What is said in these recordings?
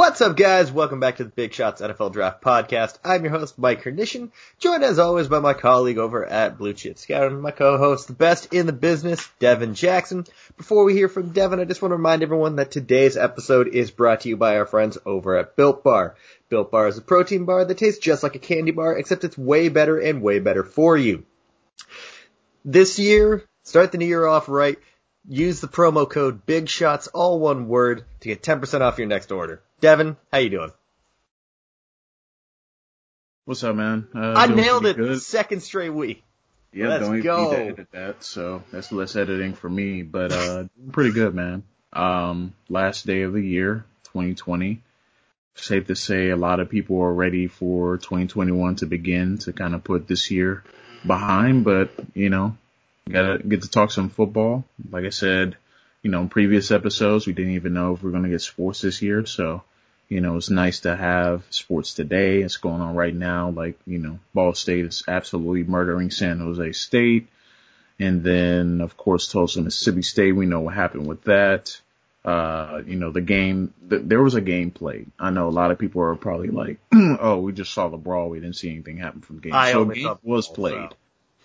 What's up, guys? Welcome back to the Big Shots NFL Draft Podcast. I'm your host, Mike Kardashian, joined as always by my colleague over at Blue Chip Scout and my co-host, the best in the business, Devin Jackson. Before we hear from Devin, I just want to remind everyone that today's episode is brought to you by our friends over at Built Bar. Built Bar is a protein bar that tastes just like a candy bar, except it's way better and way better for you. This year, start the new year off right. Use the promo code Big Shots, all one word, to get 10% off your next order. Devin, how you doing? What's up, man? Uh, I nailed it. Good. Second straight week. Yeah, Let's don't go. need to edit that, so that's less editing for me. But uh, pretty good, man. Um, last day of the year, 2020. Safe to say, a lot of people are ready for 2021 to begin to kind of put this year behind. But you know, gotta get to talk some football. Like I said, you know, in previous episodes, we didn't even know if we are going to get sports this year. So, you know, it's nice to have sports today. It's going on right now. Like, you know, Ball State is absolutely murdering San Jose State. And then, of course, Tulsa, Mississippi State, we know what happened with that. Uh, you know, the game, the, there was a game played. I know a lot of people are probably like, oh, we just saw the brawl. We didn't see anything happen from the game. I so game was played. So.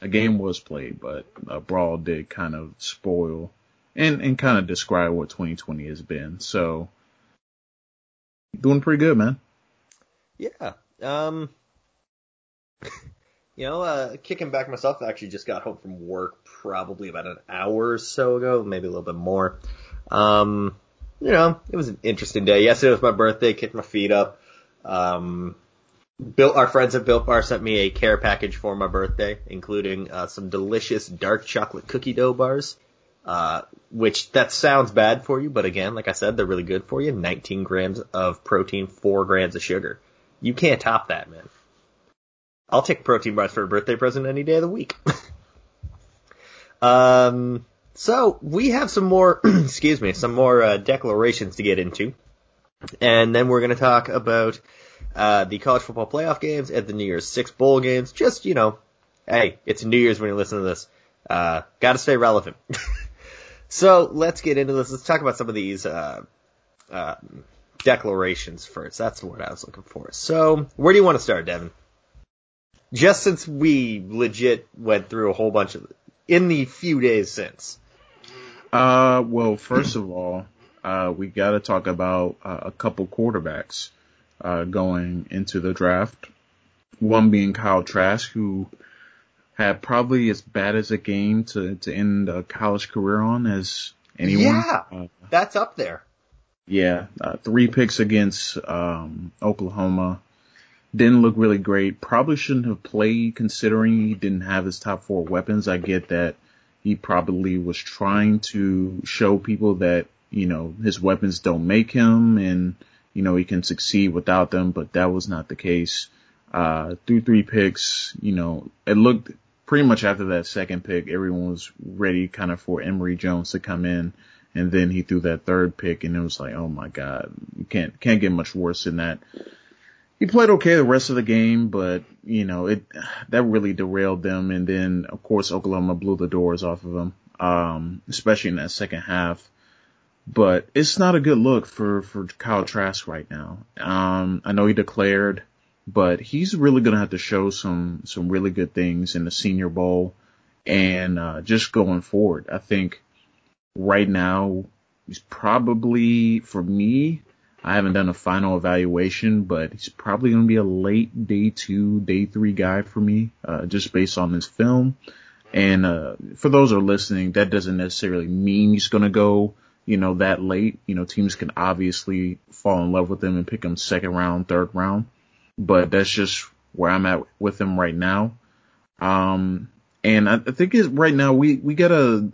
A game was played, but a brawl did kind of spoil and, and kind of describe what 2020 has been. So doing pretty good, man. Yeah. Um, you know, uh, kicking back myself, I actually just got home from work probably about an hour or so ago, maybe a little bit more. Um, you know, it was an interesting day. Yesterday was my birthday, kicked my feet up. Um, built our friends at Built Bar sent me a care package for my birthday, including uh, some delicious dark chocolate cookie dough bars. Uh, which that sounds bad for you, but again, like I said, they're really good for you. 19 grams of protein, 4 grams of sugar. You can't top that, man. I'll take protein bars for a birthday present any day of the week. um, so we have some more, excuse me, some more uh, declarations to get into, and then we're going to talk about uh, the college football playoff games and the New Year's Six bowl games. Just you know, hey, it's New Year's when you listen to this. Uh, got to stay relevant. So let's get into this. Let's talk about some of these uh, uh, declarations first. That's word I was looking for. So where do you want to start, Devin? Just since we legit went through a whole bunch of in the few days since. Uh, well, first of all, uh, we got to talk about uh, a couple quarterbacks uh, going into the draft. One being Kyle Trask, who had probably as bad as a game to, to end a college career on as anyone. Yeah, uh, that's up there. Yeah, uh, three picks against um, Oklahoma. Didn't look really great. Probably shouldn't have played considering he didn't have his top four weapons. I get that he probably was trying to show people that, you know, his weapons don't make him and, you know, he can succeed without them, but that was not the case. Uh, through three picks, you know, it looked pretty much after that second pick, everyone was ready kind of for Emory Jones to come in. And then he threw that third pick and it was like, oh my God, you can't, can't get much worse than that. He played okay the rest of the game, but you know, it, that really derailed them. And then of course Oklahoma blew the doors off of him, um, especially in that second half. But it's not a good look for, for Kyle Trask right now. Um, I know he declared, but he's really going to have to show some, some really good things in the senior bowl and, uh, just going forward. I think right now he's probably, for me, I haven't done a final evaluation, but he's probably going to be a late day two, day three guy for me, uh, just based on his film. And, uh, for those who are listening, that doesn't necessarily mean he's going to go, you know, that late. You know, teams can obviously fall in love with him and pick him second round, third round but that's just where I'm at with him right now. Um, and I, I think it's right now we, we gotta,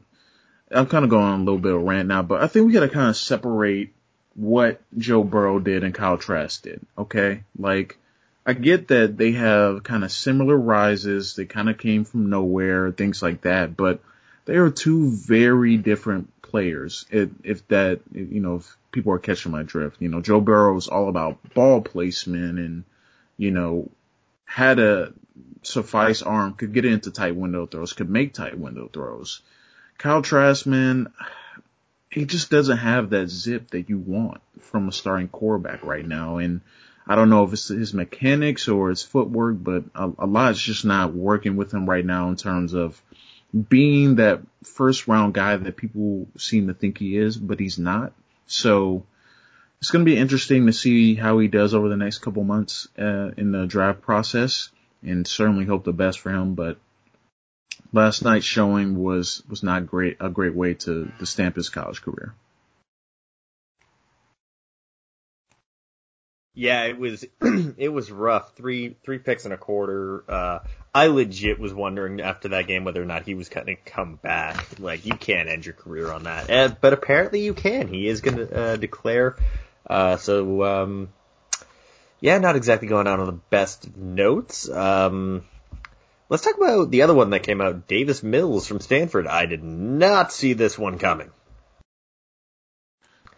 I'm kind of going on a little bit of rant now, but I think we gotta kind of separate what Joe Burrow did and Kyle Trask did. Okay. Like, I get that they have kind of similar rises. They kind of came from nowhere, things like that, but they are two very different players. If that, you know, if people are catching my drift, you know, Joe Burrow is all about ball placement and, you know, had a suffice arm, could get into tight window throws, could make tight window throws. Kyle Trask, man, he just doesn't have that zip that you want from a starting quarterback right now. And I don't know if it's his mechanics or his footwork, but a, a lot's just not working with him right now in terms of being that first round guy that people seem to think he is, but he's not. So it's going to be interesting to see how he does over the next couple months uh, in the draft process, and certainly hope the best for him. But last night's showing was was not great a great way to, to stamp his college career. Yeah, it was it was rough. Three three picks and a quarter. Uh, I legit was wondering after that game whether or not he was going to come back. Like you can't end your career on that, uh, but apparently you can. He is going to uh, declare. Uh, so um, yeah, not exactly going out on the best notes. Um, let's talk about the other one that came out, Davis Mills from Stanford. I did not see this one coming.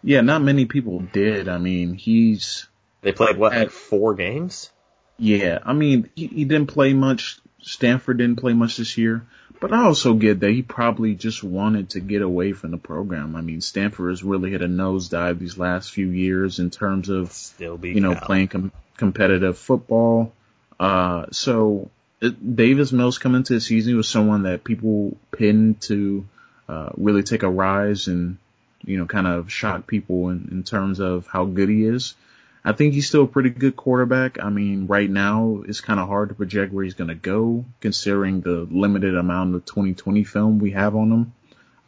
Yeah, not many people did. I mean, he's they played what, like four games? Yeah, I mean, he, he didn't play much. Stanford didn't play much this year, but I also get that he probably just wanted to get away from the program. I mean, Stanford has really hit a nosedive these last few years in terms of, you know, Cal. playing com- competitive football. Uh, so it, Davis Mills coming into the season was someone that people pinned to, uh, really take a rise and, you know, kind of shock people in, in terms of how good he is. I think he's still a pretty good quarterback. I mean, right now it's kind of hard to project where he's going to go considering the limited amount of 2020 film we have on him,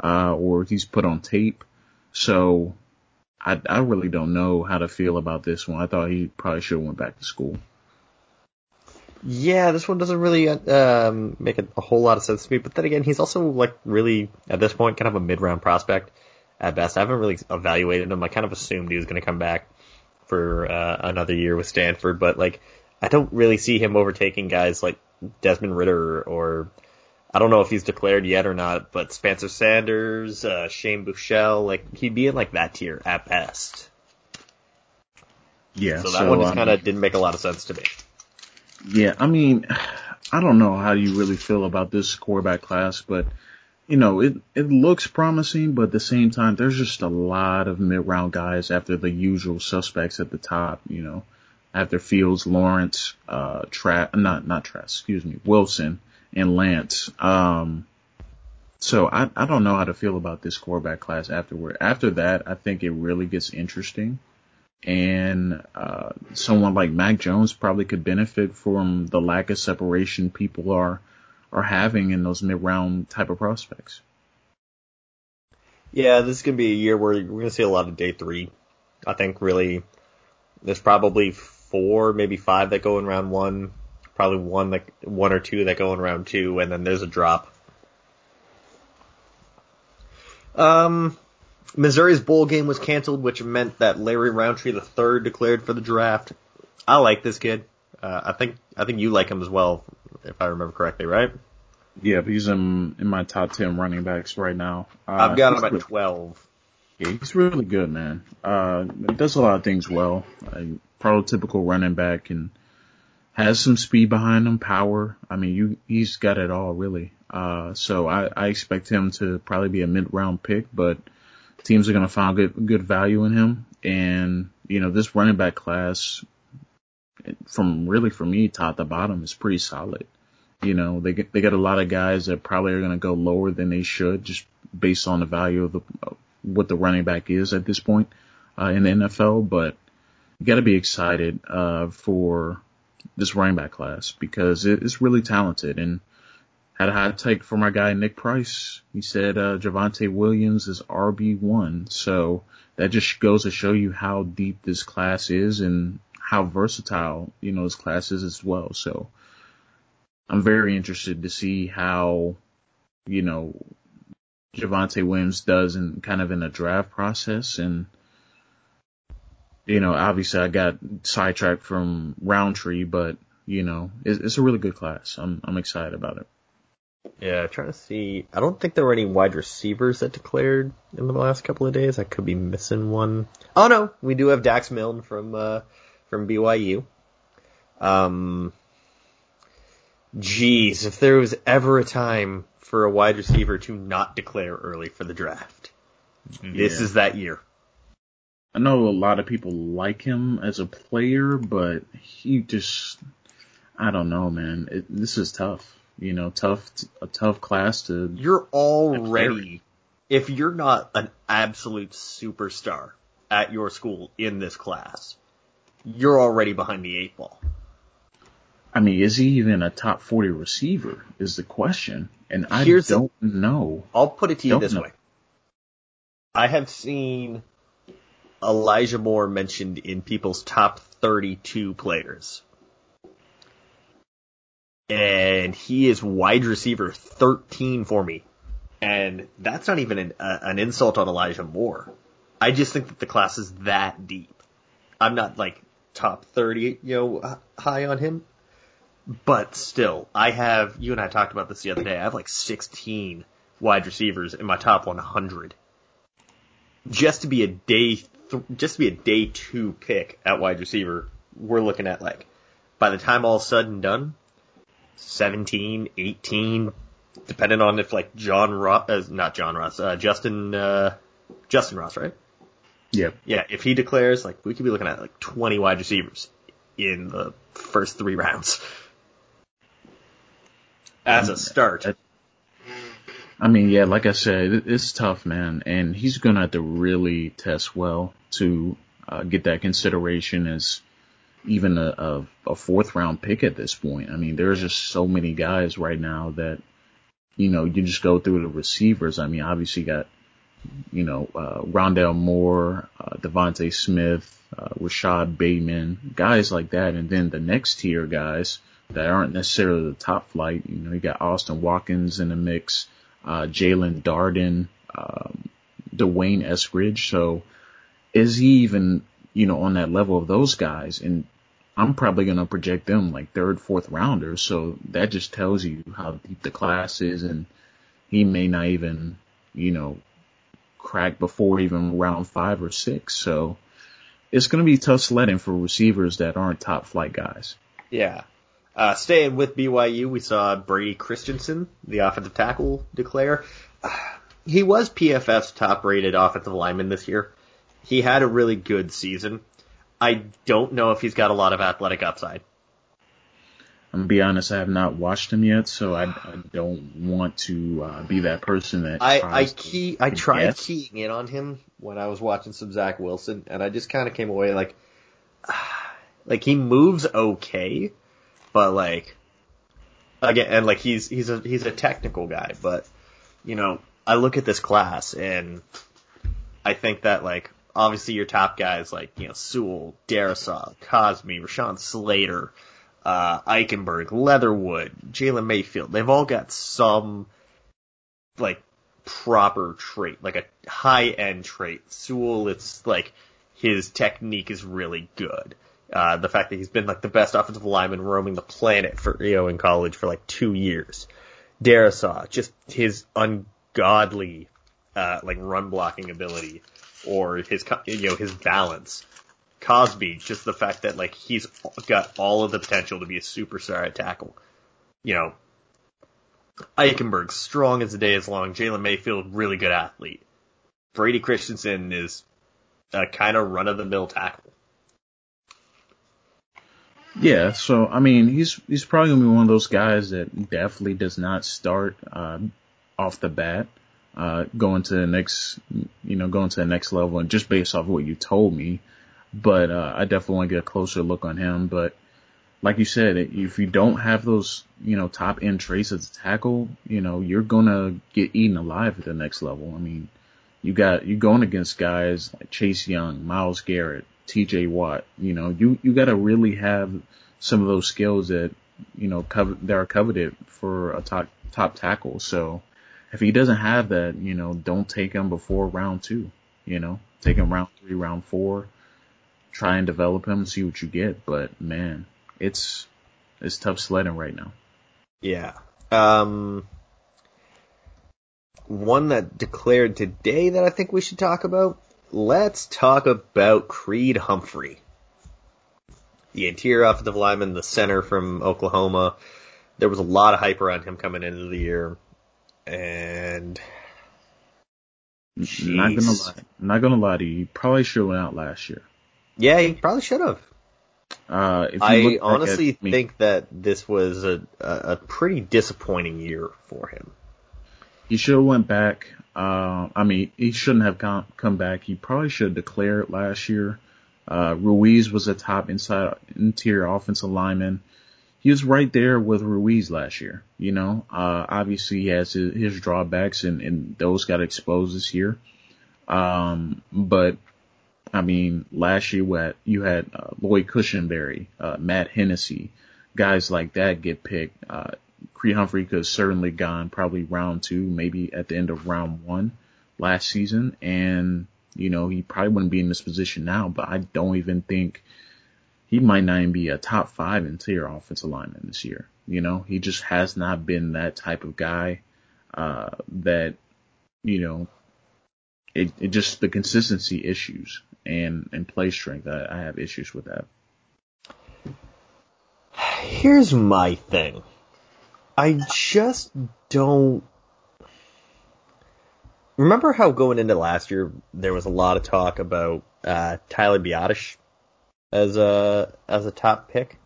uh, or he's put on tape. So I, I really don't know how to feel about this one. I thought he probably should have went back to school. Yeah, this one doesn't really um, make a, a, whole lot of sense to me. But then again, he's also like really at this point kind of a mid-round prospect at best. I haven't really evaluated him. I kind of assumed he was going to come back for uh, another year with Stanford, but like I don't really see him overtaking guys like Desmond Ridder or I don't know if he's declared yet or not, but Spencer Sanders, uh, Shane Buechele, like he'd be in like that tier at best. Yeah. So that so, one just kind of um, didn't make a lot of sense to me. Yeah, I mean, I don't know how you really feel about this quarterback class, but you know, it, it looks promising, but at the same time, there's just a lot of mid round guys after the usual suspects at the top, you know, after Fields, Lawrence, uh, Tra- not, not Trask, excuse me, Wilson and Lance. Um, so I, I don't know how to feel about this quarterback class afterward. After that, I think it really gets interesting. And, uh, someone like Mac Jones probably could benefit from the lack of separation people are are having in those mid round type of prospects. Yeah, this is gonna be a year where we're gonna see a lot of day three. I think really there's probably four, maybe five that go in round one, probably one that one or two that go in round two, and then there's a drop. Um, Missouri's bowl game was canceled, which meant that Larry Rountree the third declared for the draft. I like this kid. Uh, I think I think you like him as well, if I remember correctly, right? Yeah, he's in in my top ten running backs right now. Uh, I've got him at twelve. Yeah, he's really good, man. Uh, does a lot of things well. A prototypical running back and has some speed behind him, power. I mean, you he's got it all really. Uh, so I, I expect him to probably be a mid round pick, but teams are going to find good good value in him. And you know, this running back class from really for me, top to bottom, is pretty solid. You know, they get, they got a lot of guys that probably are going to go lower than they should just based on the value of the, what the running back is at this point, uh, in the NFL, but you got to be excited, uh, for this running back class because it, it's really talented and had a hot take from our guy Nick Price. He said, uh, Javonte Williams is RB1. So that just goes to show you how deep this class is and how versatile, you know, this class is as well. So I'm very interested to see how, you know, Javonte Williams does in kind of in a draft process. And, you know, obviously I got sidetracked from Rountree, but, you know, it's, it's a really good class. I'm, I'm excited about it. Yeah, trying to see. I don't think there were any wide receivers that declared in the last couple of days. I could be missing one. Oh no, we do have Dax Milne from uh, from BYU. Um, geez, if there was ever a time for a wide receiver to not declare early for the draft, This is that year. I know a lot of people like him as a player, but he just, I don't know, man. It, this is tough. You know, tough, a tough class to. You're already, if you're not an absolute superstar at your school in this class, you're already behind the eight ball. I mean, is he even a top 40 receiver is the question. And I Here's don't know. I'll put it to you Don't this know. way. I have seen Elijah Moore mentioned in people's top 32 players. And he is wide receiver 13 for me. And that's not even an, uh, an insult on Elijah Moore. I just think that the class is that deep. I'm not like top 30, you know, high on him. But still, I have, you and I talked about this the other day, I have like 16 wide receivers in my top 100. Just to be a day, th- just to be a day two pick at wide receiver, we're looking at like, by the time all's said and done, 17, 18, depending on if like John Ross, uh, not John Ross, uh, Justin, uh, Justyn Ross, right? Yeah. Yeah, if he declares, like, we could be looking at like 20 wide receivers in the first three rounds. As a start. I mean, yeah, like I said, it's tough, man, and he's gonna have to really test well to uh, get that consideration as even a, a, a fourth round pick at this point. I mean, there's just so many guys right now that, you know, you just go through the receivers. I mean, obviously you got, you know, uh, Rondale Moore, uh, DeVonta Smith, uh, Rashod Bateman, guys like that, and then the next tier guys that aren't necessarily the top flight. You know, you got Austin Watkins in the mix, uh, Jaelon Darden, um, D'Wayne Eskridge. So is he even, you know, on that level of those guys? And I'm probably going to project them like third, fourth rounders. So that just tells you how deep the class is and he may not even, you know, crack before even round five or six. So it's going to be tough sledding for receivers that aren't top flight guys. Yeah. Uh, staying with BYU, we saw Brady Christensen, the offensive tackle, declare. He was PFF's top rated offensive lineman this year. He had a really good season. I don't know if he's got a lot of athletic upside. I'm gonna be honest, I have not watched him yet, so I, I don't want to uh, be that person that I, I key I tried guess. keying in on him when I was watching some Zach Wilson, and I just kind of came away like, like he moves okay, but like again, and like he's he's a he's a technical guy, but you know I look at this class and I think that like obviously your top guys like you know Sewell, Darrisaw, Cosmi, Rashawn Slater, uh, Eichenberg, Leatherwood, Jalen Mayfield, they've all got some like proper trait, like a high end trait. Sewell, it's like his technique is really good. Uh, the fact that he's been like the best offensive lineman roaming the planet for, know, in college for like two years. Darrisaw, just his ungodly, uh, like run blocking ability or his, you know, his balance. Cosmi, just the fact that like he's got all of the potential to be a superstar at tackle. You know, Eichenberg, strong as the day is long. Jalen Mayfield, really good athlete. Brady Christensen is a kind of run of the mill tackle. Yeah, so I mean, he's he's probably gonna be one of those guys that definitely does not start uh, off the bat, uh, going to the next, you know, going to the next level, and just based off what you told me. But uh, I definitely want to get a closer look on him. But like you said, if you don't have those, you know, top end traits as a tackle, you know, you're gonna get eaten alive at the next level. I mean, you got you're going against guys like Chase Young, Myles Garrett, T.J. Watt. You know, you you got to really have some of those skills that you know covet, that are coveted for a top top tackle. So if he doesn't have that, you know, don't take him before round two. You know, take him round three, round four. Try and develop him, see what you get. But man, it's it's tough sledding right now. Yeah. Um, one that declared today that I think we should talk about. Let's talk about Creed Humphrey. The interior offensive lineman, the center from Oklahoma. There was a lot of hype around him coming into the year. And Jeez. Not gonna lie, not gonna lie to you. You probably should have went out last year. Yeah, he probably should have. Uh, I honestly think that this was a, a pretty disappointing year for him. He should have went back. Uh, I mean, he shouldn't have come, come back. He probably should have declared last year. Uh, Ruiz was a top inside interior offensive lineman. He was right there with Ruiz last year. You know, uh, obviously he has his, his drawbacks and, and those got exposed this year. Um, but I mean, last year you had, you had uh, Lloyd Cushenberry, uh, Matt Hennessy, guys like that get picked. Creed Humphrey could have certainly gone probably round two, maybe at the end of round one last season. And, you know, he probably wouldn't be in this position now, but I don't even think he might not even be a top five interior offensive lineman this year. You know, he just has not been that type of guy, uh, that, you know, it, it just the consistency issues and, and play strength. I, I have issues with that. Here's my thing. I just don't. Remember how going into last year there was a lot of talk about uh, Tyler Biadasz as a as a top pick,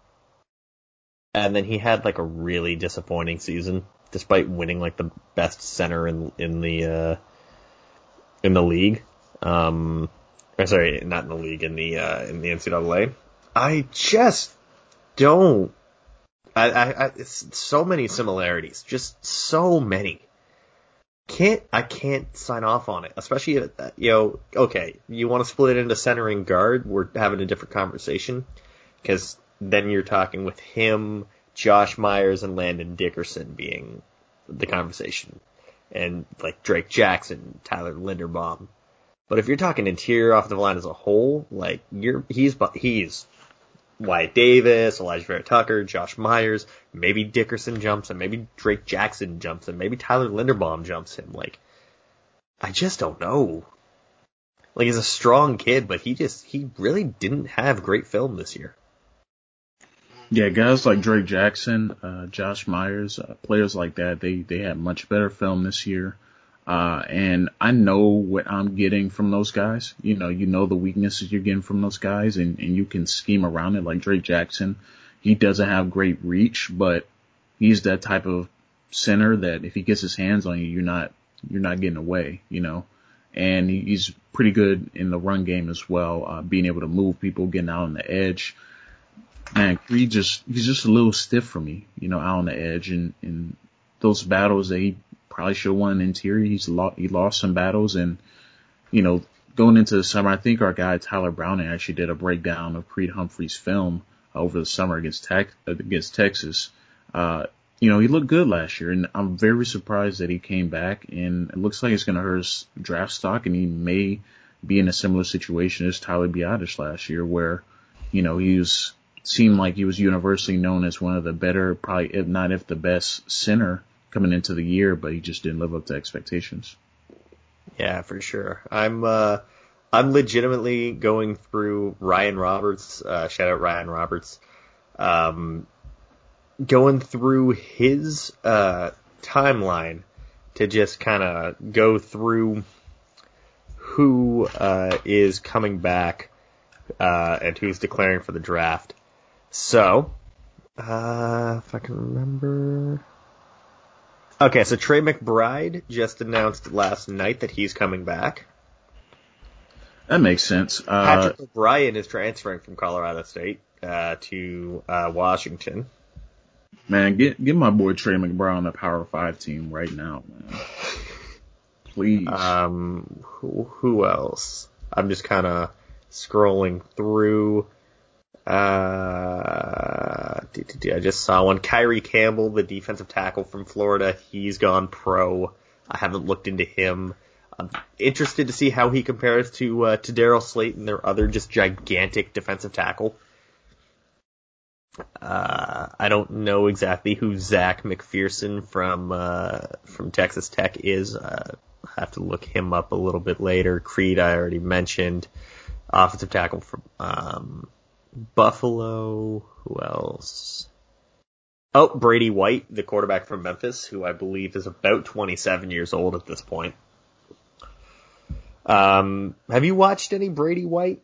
and then he had like a really disappointing season, despite winning like the best center in in the uh, in the league. Um, or sorry, not in the league, in the uh, in the NCAA. I just don't I, I, I it's so many similarities, just so many. Can't I can't sign off on it, especially uh, you know. Okay, you want to split it into center and guard. We're having a different conversation because then you're talking with him, Josh Myers, and Landon Dickerson being the conversation, and like Drake Jackson, Tyler Linderbaum. But if you're talking interior offensive line as a whole, like you're he's he's Wyatt Davis, Alijah Vera-Tucker, Josh Myers, maybe Dickerson jumps him, maybe Drake Jackson jumps him, maybe Tyler Linderbaum jumps him. Like, I just don't know. Like, he's a strong kid, but he just, he really didn't have great film this year. Yeah, guys like Drake Jackson, uh, Josh Myers, uh, players like that, they, they had much better film this year. Uh, and I know what I'm getting from those guys. You know, you know the weaknesses you're getting from those guys and, and you can scheme around it like Drake Jackson. He doesn't have great reach, but he's that type of center that if he gets his hands on you, you're not, you're not getting away, you know, and he's pretty good in the run game as well, uh, being able to move people, getting out on the edge. Man, Creed just, he's just a little stiff for me, you know, out on the edge and, and those battles that he probably should have won interior. He's lost, he lost some battles and, you know, going into the summer, I think our guy Tyler Browning actually did a breakdown of Creed Humphrey's film over the summer against Tech, against Texas. Uh, you know, he looked good last year and I'm very surprised that he came back and it looks like it's going to hurt his draft stock and he may be in a similar situation as Tyler Biadasz last year where, you know, he was, seemed like he was universally known as one of the better, probably if not if the best center coming into the year, but he just didn't live up to expectations. Yeah, for sure. I'm uh I'm legitimately going through Ryan Roberts, uh shout out Ryan Roberts. Um going through his uh timeline to just kind of go through who uh is coming back uh and who's declaring for the draft. So, uh if I can remember Okay, so Trey McBride just announced last night that he's coming back. That makes sense. Uh, Patrick O'Brien is transferring from Colorado State uh, to uh, Washington. Man, get get my boy Trey McBride on the Power Five team right now, man. Please. Um, who, who else? I'm just kind of scrolling through. Uh, I just saw one. Kyree Campbell, the defensive tackle from Florida, he's gone pro. I haven't looked into him. I'm interested to see how he compares to uh, to Daryl Slaton, their other just gigantic defensive tackle. Uh, I don't know exactly who Zech McPhearson from uh, from Texas Tech is. Uh, I have to look him up a little bit later. Creed, I already mentioned. Offensive tackle from um, Buffalo. Who else? Oh, Brady White, the quarterback from Memphis, who I believe is about 27 years old at this point. Um, have you watched any Brady White?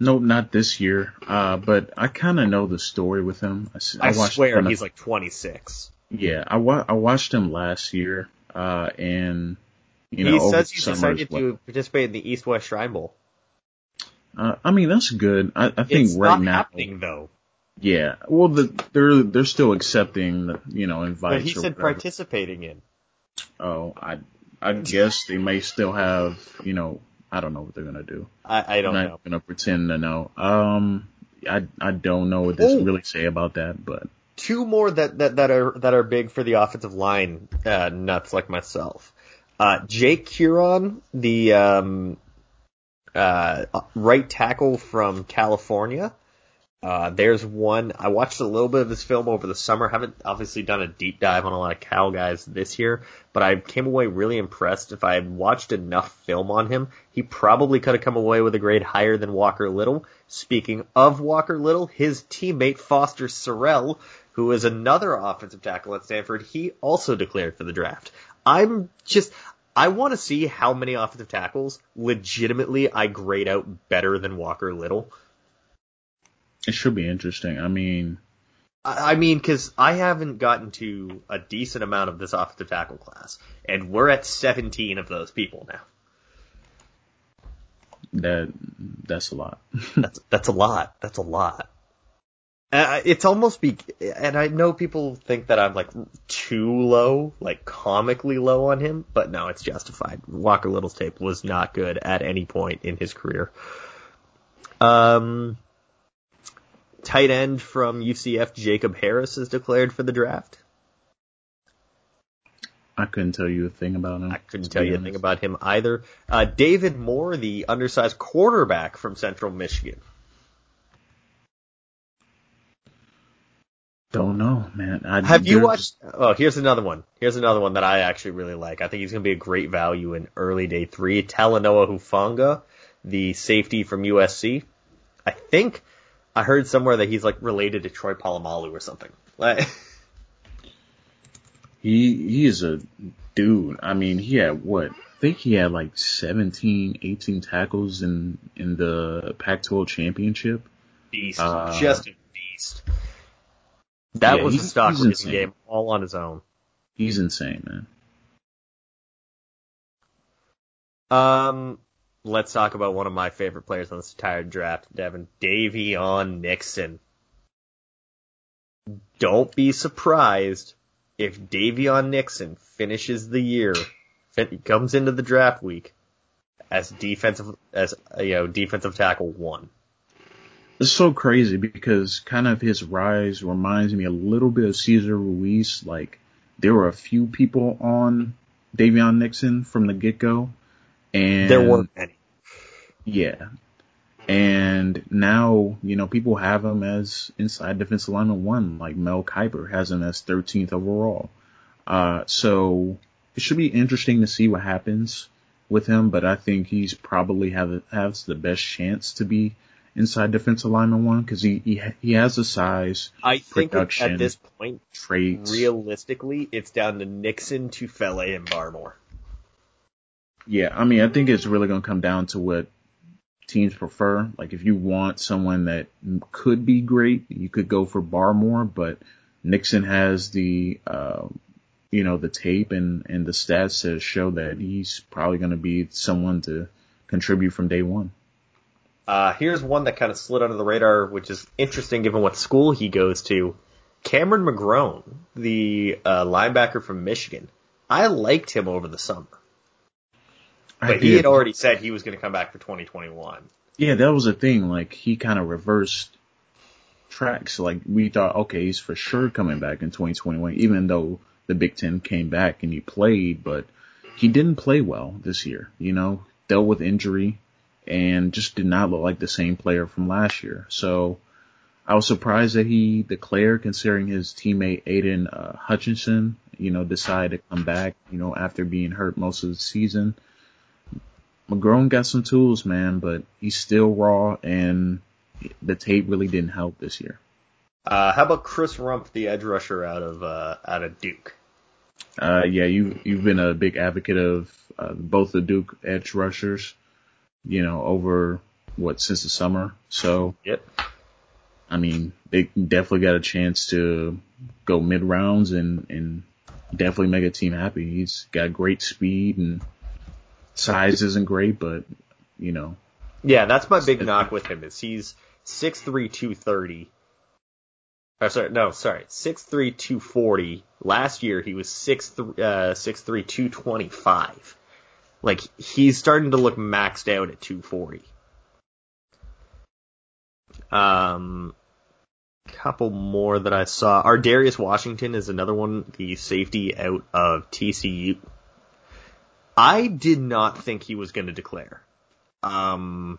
Nope, not this year. Uh, but I kind of know the story with him. I, I swear he's like 26. Yeah, I wa- I watched him last year. Uh, and you know, he says he decided to participate in the East West Shrine Bowl. Uh, I mean, that's good. I, I think It's right not now, happening though. yeah. Well, the, they're they're still accepting, you know, invites. But he or said whatever. participating in. Oh, I I guess they may still have, you know, I don't know what they're gonna do. I, I don't I'm not know. gonna pretend to know. Um, I I don't know what to Oh. really say about that, but Two more that, that, that are that are big for the offensive line uh, nuts like myself. Uh, Jake Curhan, the um, uh, right tackle from California. Uh, there's one. I watched a little bit of his film over the summer. Haven't obviously done a deep dive on a lot of Cal guys this year, but I came away really impressed. If I had watched enough film on him, he probably could have come away with a grade higher than Walker Little. Speaking of Walker Little, his teammate Foster Sarell, who is another offensive tackle at Stanford, he also declared for the draft. I'm just, I want to see how many offensive tackles legitimately I grade out better than Walker Little. it should be interesting. I mean, I I mean, because I haven't gotten to a decent amount of this offensive tackle class, and we're at 17 of those people now. that that's a lot. That's that's a lot. That's a lot. Uh, it's almost be, and I know people think that I'm like too low, like comically low on him, but no, it's justified. Walker Little's tape was not good at any point in his career. Um, tight end from UCF, Jacob Harris is declared for the draft. I couldn't tell you a thing about him. I couldn't tell you honest. anything about him either. Uh, David Moore, the undersized quarterback from Central Michigan. Don't know, man. I, Have you watched? Oh, here's another one. Here's another one that I actually really like. I think he's going to be a great value in early day three. Talanoa Hufanga, the safety from USC. I think I heard somewhere that he's like related to Troy Polamalu or something. Like, He he is a dude. I mean, he had what? I think he had like 17, 18 tackles in in the Pac-12 championship. beast, Uh, just a beast. That yeah, was a stock insane. game all on his own. He's insane, man. Um, let's talk about one of my favorite players on this entire draft, Devin Daviyon Nixon. Don't be surprised if Daviyon Nixon finishes the year, comes into the draft week as defensive as you know defensive tackle one. It's so crazy because kind of his rise reminds me a little bit of Cesar Ruiz. Like there were a few people on Daviyon Nixon from the get go, and There weren't many. Yeah. And now, you know, people have him as inside defensive lineman one, like Mel Kiper has him as 13th overall. Uh, so it should be interesting to see what happens with him, but I think he's probably have, has the best chance to be inside defensive lineman one because he, he, he has the size, I think Production. at this point, traits. realistically, it's down to Nixon to Fele and Barmore. Yeah, I mean, I think it's really going to come down to what teams prefer. Like, if you want someone that could be great, you could go for Barmore, but Nixon has the, uh, you know, the tape and, and the stats to show that he's probably going to be someone to contribute from day one. Uh, here's one that kind of slid under the radar, which is interesting given what school he goes to. Cameron McGrone, the uh, linebacker from Michigan. I liked him over the summer, but he had already said he was going to come back for 2021. Yeah, that was a thing. Like, he kind of reversed tracks. Like, we thought, okay, he's for sure coming back in 2021, even though the Big Ten came back and he played, but he didn't play well this year, you know, dealt with injury and just did not look like the same player from last year. So I was surprised that he declared considering his teammate Aidan uh, Hutchinson, you know, decided to come back, you know, after being hurt most of the season. McGrone got some tools, man, but he's still raw and the tape really didn't help this year. Uh, how about Chris Rumph, the edge rusher out of uh, out of Duke? Uh, yeah, you you've been a big advocate of uh, both the Duke edge rushers, you know, over what since the summer. So, yep. I mean, they definitely got a chance to go mid rounds and and definitely make a team happy. He's got great speed and size isn't great, but you know. Yeah, that's my big knock with him is he's six three two thirty. Oh, sorry, no, sorry, six three two forty. Last year he was six uh, six three two twenty five. Like he's starting to look maxed out at two forty. Um, couple more that I saw. Our Darius Washington is another one, the safety out of TCU. I did not think he was going to declare. Um,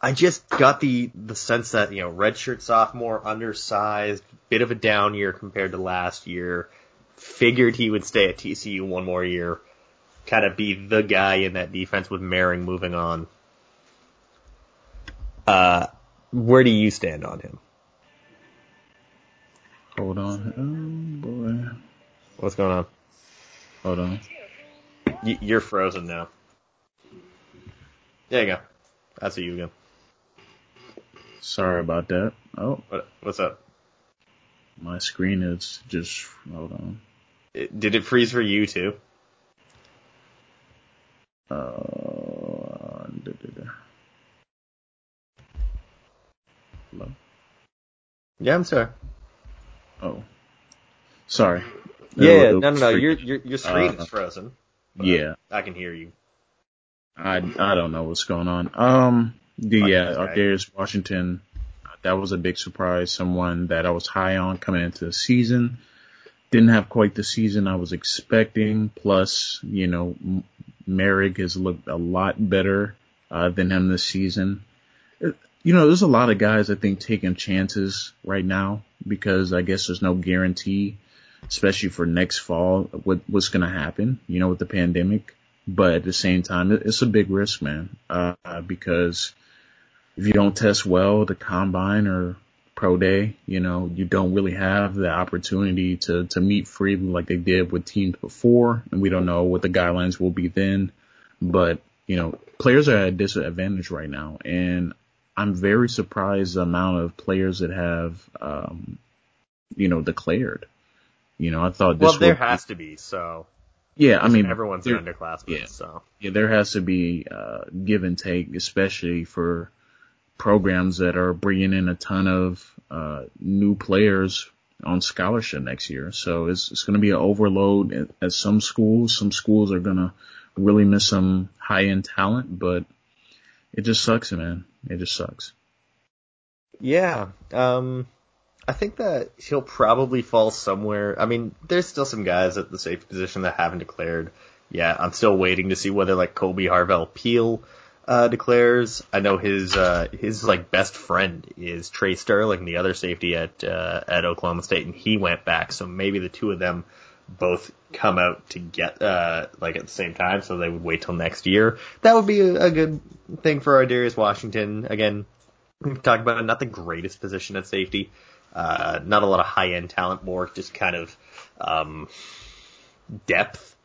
I just got the the sense that you know redshirt sophomore, undersized, bit of a down year compared to last year. Figured he would stay at TCU one more year, kind of be the guy in that defense with Moehrig moving on. Uh, where do you stand on him? Hold on. Oh boy. What's going on? Hold on. Y- you're frozen now. There you go. I see you again. Sorry about that. Oh. What, what's up? My screen is just, hold on. It, did it freeze for you too? Uh, da, da, da. Hello? Yeah, I'm sorry. Oh. Sorry. Yeah, no, no, no. Your your your screen uh, is frozen. Yeah. I can hear you. I I don't know what's going on. Um, the, yeah, Darius Washington, that was a big surprise. Someone that I was high on coming into the season. Didn't have quite the season I was expecting. Plus, you know, Moehrig has looked a lot better uh, than him this season. Uh, you know, there's a lot of guys I think taking chances right now because I guess there's no guarantee, especially for next fall, what what's going to happen. You know, with the pandemic. But at the same time, it's a big risk, man, uh, because if you don't test well the combine or pro day, you know, you don't really have the opportunity to, to meet freely like they did with teams before. And we don't know what the guidelines will be then. But, you know, players are at a disadvantage right now. And I'm very surprised the amount of players that have, um, you know, declared. You know, I thought this Well, there has to be, so. Yeah, I mean, everyone's an underclassman, yeah, so. Yeah, there has to be, uh, give and take, especially for, programs that are bringing in a ton of uh, new players on scholarship next year. So it's, it's going to be an overload at, at, some schools. Some schools are going to really miss some high end talent, but it just sucks, man. It just sucks. Yeah. Um, I think that he'll probably fall somewhere. I mean, there's still some guys at the safety position that haven't declared. Yeah, I'm still waiting to see whether like Kolby Harvell-Peel uh, declares. I know his uh, his like best friend is Tre Sterling, the other safety at uh, at Oklahoma State, and he went back. So maybe the two of them both come out to get uh, like at the same time, so they would wait till next year. That would be a, a good thing for our Darius Washington. Again, we've about not the greatest position at safety. Uh, not a lot of high end talent, more just kind of um, depth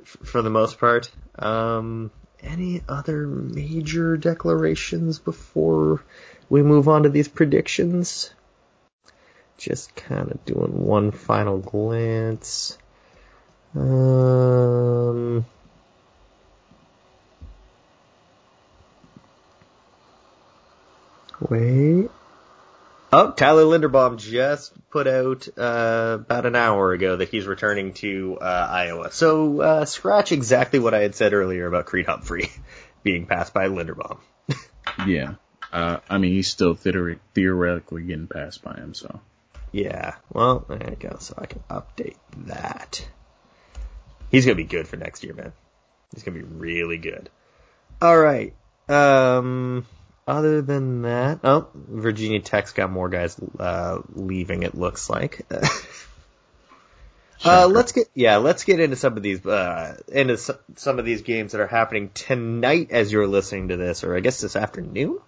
f- for the most part. Um, any other major declarations before we move on to these predictions? Just kind of doing one final glance. Um, wait. Oh, Tyler Linderbaum just put out uh, about an hour ago that he's returning to uh, Iowa. So uh, scratch exactly what I had said earlier about Creed Humphrey being passed by Linderbaum. yeah, uh, I mean he's still theoretically getting passed by him. So yeah, well there you go. So I can update that. He's gonna be good for next year, man. He's gonna be really good. All right. Um, other than that, oh, Virginia Tech's got more guys uh, leaving. It looks like. uh, let's get yeah, let's get into some of these uh, into some of these games that are happening tonight as you're listening to this, or I guess this afternoon.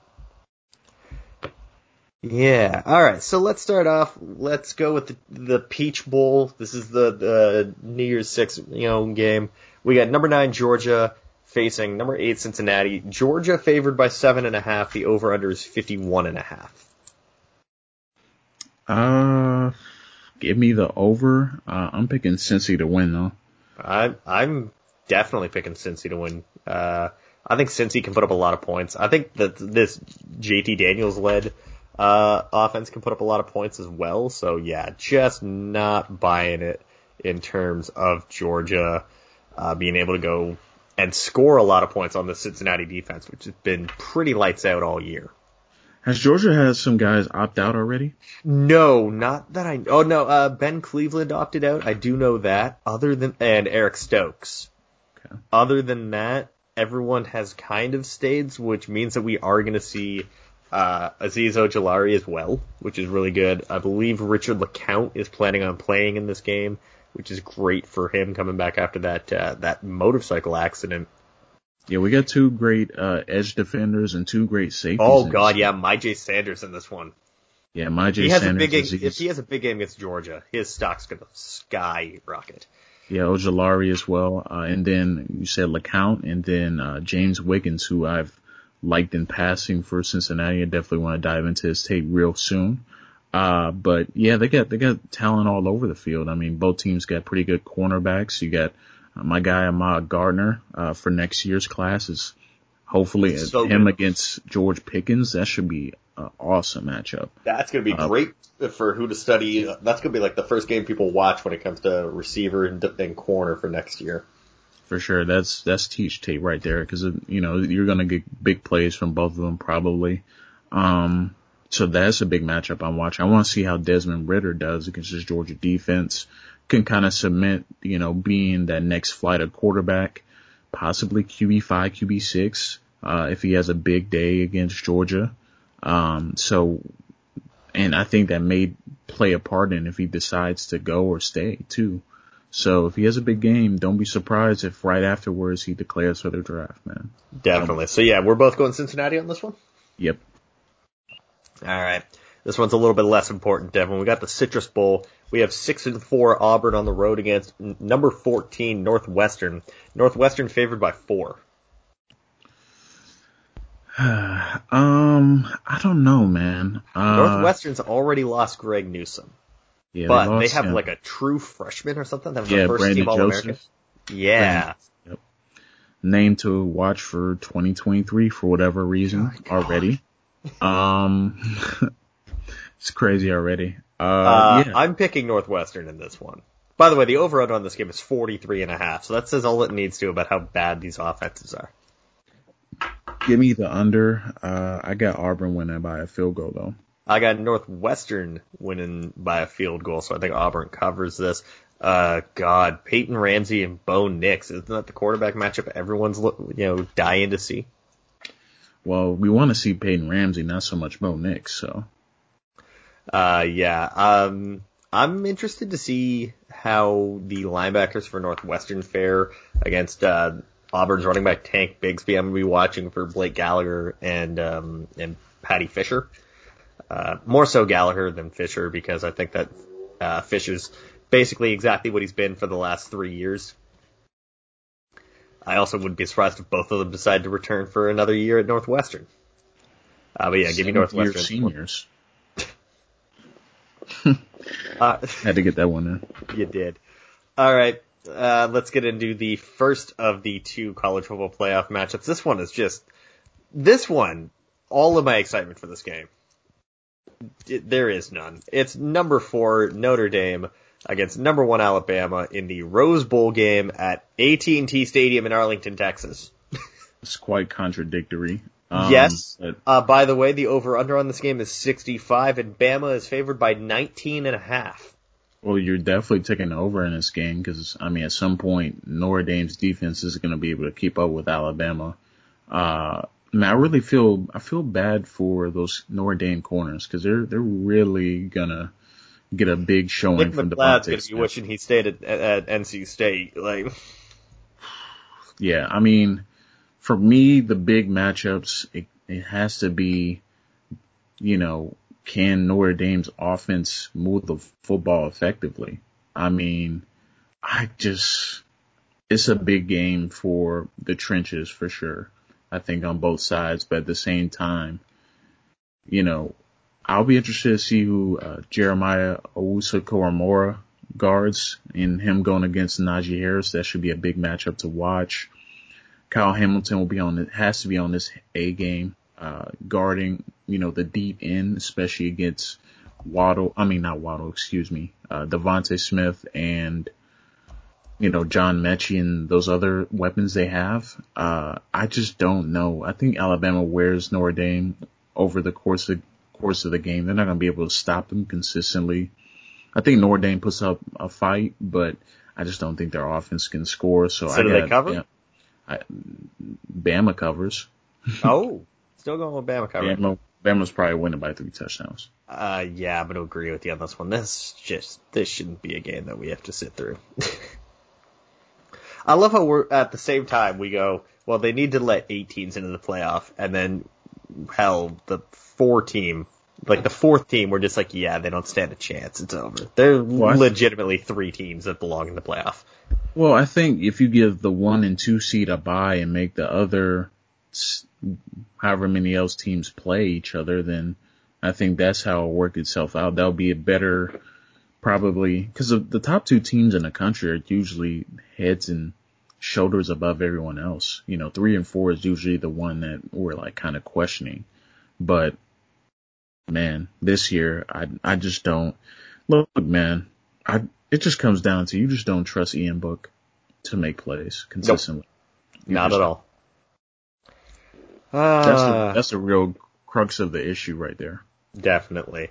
Yeah. All right. So let's start off. Let's go with the, the Peach Bowl. This is the, the New Year's Six, you know, game. We got number nine Georgia facing number eight Cincinnati. Georgia favored by seven and a half. The over under is fifty one and a half. Uh, give me the over. Uh, I'm picking Cincy to win though. I'm I'm definitely picking Cincy to win. Uh, I think Cincy can put up a lot of points. I think that this JT Daniels led uh, offense can put up a lot of points as well. So yeah, just not buying it in terms of Georgia uh, being able to go and score a lot of points on the Cincinnati defense, which has been pretty lights out all year. Has Georgia had some guys opt out already? No, not that I. Oh no, uh, Ben Cleveland opted out. I do know that. Other than and Eric Stokes. Okay. Other than that, everyone has kind of stayed, which means that we are going to see uh, Ojulari as well, which is really good. I believe Richard LeCounte is planning on playing in this game, which is great for him coming back after that uh, that motorcycle accident. Yeah, we got two great uh, edge defenders and two great safeties. Oh God, yeah, Myjai Sanders in this one. Yeah, Myjai Sanders. Game, if he has a big game against Georgia, his stock's gonna skyrocket. Yeah, Ojulari as well, uh, and then you said LeCounte, and then uh, James Wiggins, who I've liked in passing for Cincinnati. I definitely want to dive into his tape real soon. Uh, but yeah, they got, they got talent all over the field. I mean, both teams got pretty good cornerbacks. You got uh, my guy Ahmad Gardner, uh, for next year's class is hopefully so him good. against George Pickens. That should be an awesome matchup. That's going to be uh, great for who to study. That's going to be like the first game people watch when it comes to receiver and, and corner for next year for sure. That's that's teach tape right there because you know you're gonna get big plays from both of them probably. Um, so that's a big matchup I'm watching. I want to see how Desmond Ridder does against this Georgia defense. Can kind of cement, you know, being that next flight of quarterback, possibly QB five, QB six, uh, if he has a big day against Georgia. Um, so, and I think that may play a part in if he decides to go or stay too. So if he has a big game, don't be surprised if right afterwards he declares for the draft, man. Definitely. Um, so yeah, we're both going Cincinnati on this one? Yep. All right. This one's a little bit less important, Devin. We got the Citrus Bowl. We have six and four Auburn on the road against number 14 Northwestern. Northwestern favored by four. um, I don't know, man. Uh, Northwestern's already lost Greg Newsome. Yeah, but they, lost, they have yeah. like a true freshman or something. That was yeah, the first Brandon team All American. Yeah. Yep. Name to watch for 2023 for whatever reason oh already. Um, it's crazy already. Uh, uh, yeah. I'm picking Northwestern in this one. By the way, the over under on this game is 43 and a half, so that says all it needs to about how bad these offenses are. Give me the under. Uh, I got Auburn winning by a field goal though. I got Northwestern winning by a field goal, so I think Auburn covers this. Uh, God, Peyton Ramsey and Bo Nix. Isn't that the quarterback matchup everyone's, you know, dying to see? Well, we want to see Peyton Ramsey, not so much Bo Nix, so. Uh, yeah. Um, I'm interested to see how the linebackers for Northwestern fare against, uh, Auburn's running back Tank Bigsby. I'm gonna be watching for Blake Gallagher and, um, and Paddy Fisher. Uh, more so Gallagher than Fisher because I think that uh, Fisher's basically exactly what he's been for the last three years. I also wouldn't be surprised if both of them decide to return for another year at Northwestern. Uh, but yeah, give me Northwestern. seniors. uh, Had to get that one in. You did. All right. Uh, let's get into the first of the two college football playoff matchups. This one is just, this one, all of my excitement for this game there is none. It's number four Notre Dame against number one Alabama in the Rose Bowl game at AT&T Stadium in Arlington, Texas. it's quite contradictory. Um, yes. But... Uh, by the way, the over under on this game is 65 and Bama is favored by 19 and a half. Well, you're definitely taking over in this game because, I mean, at some point, Notre Dame's defense is going to be able to keep up with Alabama. Uh, I, mean, I really feel I feel bad for those Notre Dame corners because they're they're really gonna get a big showing Nick from McCloud's gonna be wishing he stayed at, at, at NC State. Like, yeah, I mean, for me, the big matchups it, it has to be, you know, can Notre Dame's offense move the football effectively? I mean, I just, it's a big game for the trenches for sure. I think on both sides, but at the same time, you know, I'll be interested to see who uh, Jeremiah Owusu-Koramoah guards and him going against Najee Harris. That should be a big matchup to watch. Kyle Hamilton will be on it, has to be on this A game, uh, guarding, you know, the deep end, especially against Waddle, I mean, not Waddle, excuse me, uh, DeVonta Smith and, you know, John Metchie and those other weapons they have. Uh, I just don't know. I think Alabama wears Notre Dame over the course of, course of the game. They're not going to be able to stop them consistently. I think Notre Dame puts up a fight, but I just don't think their offense can score. So, so I do got, they cover? Yeah, I, Bama covers. oh, still going with Bama cover. Bama, Bama's probably winning by three touchdowns. Uh, yeah, I'm gonna agree with you on this one. This just this shouldn't be a game that we have to sit through. I love how we're at the same time we go. Well, they need to let eight teams into the playoff, and then hell, the four team, like the fourth team, we're just like, yeah, they don't stand a chance. It's over. They're legitimately three teams that belong in the playoff. Well, I think if you give the one and two seed a bye and make the other, however many else teams play each other, then I think that's how it'll work itself out. That'll be a better, probably, because the top two teams in the country are usually heads and shoulders above everyone else. You know, three and four is usually the one that we're like kind of questioning. But man, this year I I just don't look, man. I it just comes down to you just don't trust Ian Book to make plays consistently. You Not just at all. That's the Ah. that's the real crux of the issue right there. Definitely.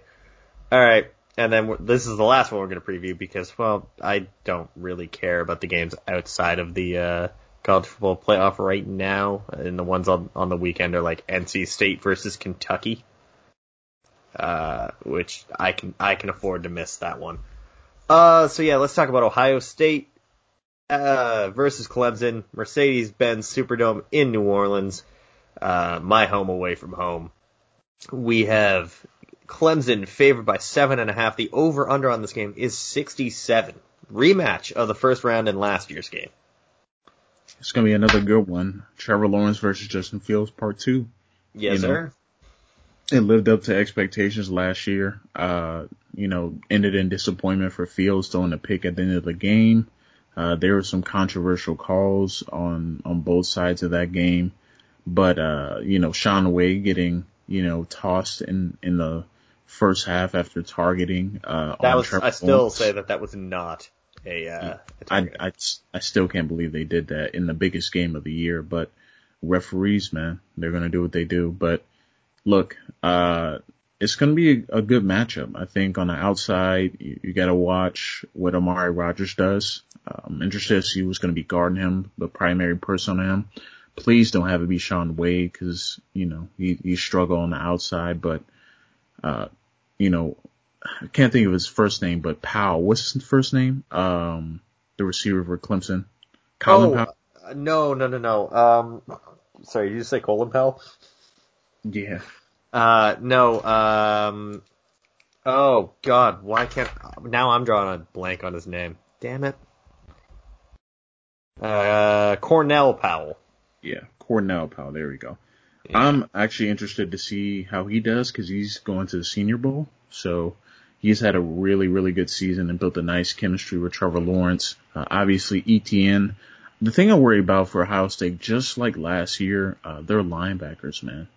All right. And then this is the last one we're going to preview because, well, I don't really care about the games outside of the uh, college football playoff right now. And the ones on, on the weekend are like NC State versus Kentucky, uh, which I can I can afford to miss that one. Uh, so yeah, let's talk about Ohio State uh, versus Clemson, Mercedes-Benz Superdome in New Orleans, uh, my home away from home we have Clemson favored by seven and a half. The over under on this game is 67. Rematch of the first round in last year's game. It's gonna be another good one. Trevor Lawrence versus Justin Fields part two. Yes, You know, sir. It lived up to expectations last year. Uh, you know, ended in disappointment for Fields throwing a pick at the end of the game. Uh, there were some controversial calls on, on both sides of that game. But, uh, you know, Shaun Wade getting, you know, tossed in, in the first half after targeting, uh, That was. I still say that that was not a. Uh, a I. I, I still can't believe they did that in the biggest game of the year, but referees, man, they're going to do what they do. But look, uh, it's going to be a, a good matchup. I think on the outside, you, you got to watch what Amari Rodgers does. I'm interested to see who's going to be guarding him, the primary person on him. Please don't have it be Shaun Wade because, you know, he, he struggle on the outside, but, uh, you know, I can't think of his first name, but Powell, what's his first name? Um, the receiver for Clemson. Colin oh, Powell? uh, no, no, no, no. Um, sorry, did you say Colin Powell? Yeah. Uh, no. Um, oh God, why can't? Now I'm drawing a blank on his name. Damn it. Uh, Cornell Powell. Yeah. Cornell Powell. There we go. Yeah. I'm actually interested to see how he does because he's going to the Senior Bowl. So he's had a really, really good season and built a nice chemistry with Trevor Lawrence. Uh, obviously, Etienne. The thing I worry about for Ohio State, just like last year, uh, they're linebackers, man.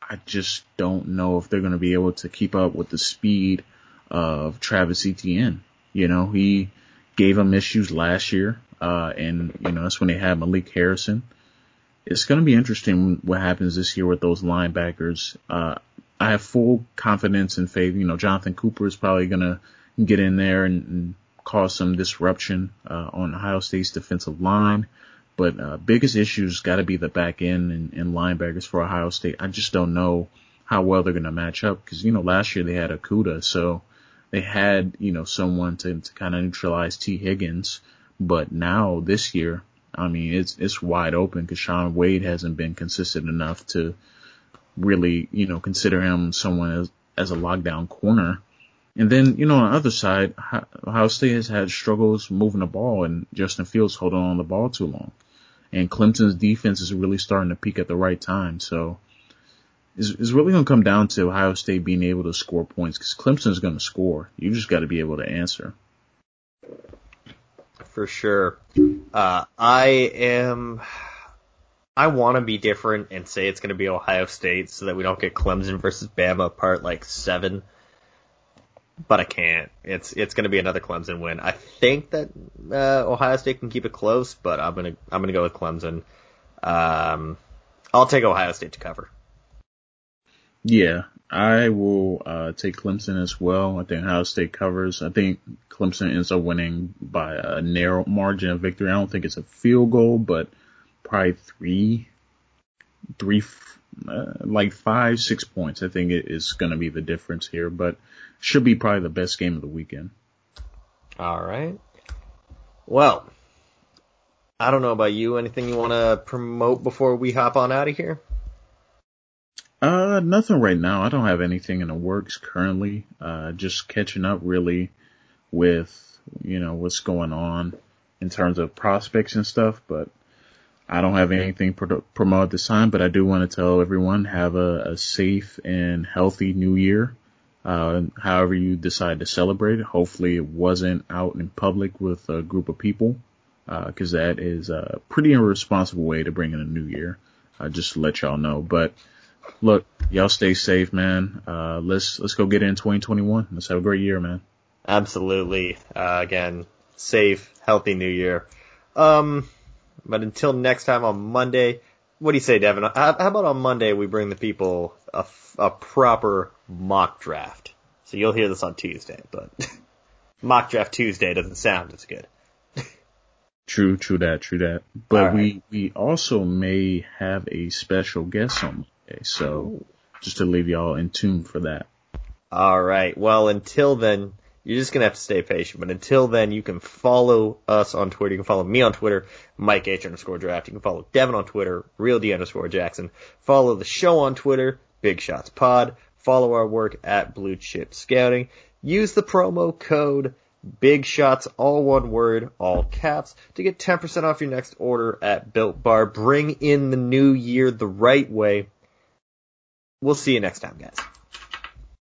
I just don't know if they're going to be able to keep up with the speed of Travis Etienne. You know, he gave them issues last year, uh, and you know that's when they had Malik Harrison. It's going to be interesting what happens this year with those linebackers. Uh, I have full confidence and faith. You know, Jonathon Cooper is probably going to get in there and, and cause some disruption uh, on Ohio State's defensive line. But uh, biggest issues got to be the back end and, and linebackers for Ohio State. I just don't know how well they're going to match up because you know last year they had Okudah, so they had you know someone to, to kind of neutralize Tee Higgins. But now this year, I mean it's it's wide open because Shaun Wade hasn't been consistent enough to really you know consider him someone as as a lockdown corner. And then, you know, on the other side, Ohio State has had struggles moving the ball and Justin Fields holding on the ball too long. And Clemson's defense is really starting to peak at the right time. So it's, it's really going to come down to Ohio State being able to score points because Clemson's going to score. You just got to be able to answer. For sure. Uh, I am, I want to be different and say it's going to be Ohio State so that we don't get Clemson versus Bama part like seven but I can't. It's it's going to be another Clemson win. I think that uh, Ohio State can keep it close, but I'm gonna I'm gonna go with Clemson. Um, I'll take Ohio State to cover. Yeah, I will uh, take Clemson as well. I think Ohio State covers. I think Clemson ends up winning by a narrow margin of victory. I don't think it's a field goal, but probably three, three, uh, like five, six points. I think it is going to be the difference here, but should be probably the best game of the weekend. All right. Well, I don't know about you. Anything you want to promote before we hop on out of here? Uh, nothing right now. I don't have anything in the works currently. Uh, just catching up really with, you know, what's going on in terms of prospects and stuff, but I don't have anything pro- promote this time, but I do want to tell everyone have a, a safe and healthy new year uh, however you decide to celebrate it. Hopefully it wasn't out in public with a group of people, uh, cause that is a pretty irresponsible way to bring in a new year. Uh, just to let y'all know. But look, y'all stay safe, man. Uh, let's, let's go get in 2021. Let's have a great year, man. Absolutely. Uh, again, safe, healthy new year. Um, but until next time on Monday, what do you say, Devin? How, about on Monday we bring the people a, a proper mock draft? So you'll hear this on Tuesday, but mock draft Tuesday doesn't sound as good. true, true that, true that. But right. we we also may have a special guest on Monday, so just to leave y'all in tune for that. All right. Well, until then, you're just gonna have to stay patient. But until then, you can follow us on Twitter. You can follow me on Twitter, Mike H underscore draft. You can follow Devin on Twitter, Real D underscore Jackson. Follow the show on Twitter, Big Shots Pod. Follow our work at Blue Chip Scouting. Use the promo code Big Shots, all one word, all caps, to get 10% off your next order at Built Bar. Bring in the new year the right way. We'll see you next time, guys.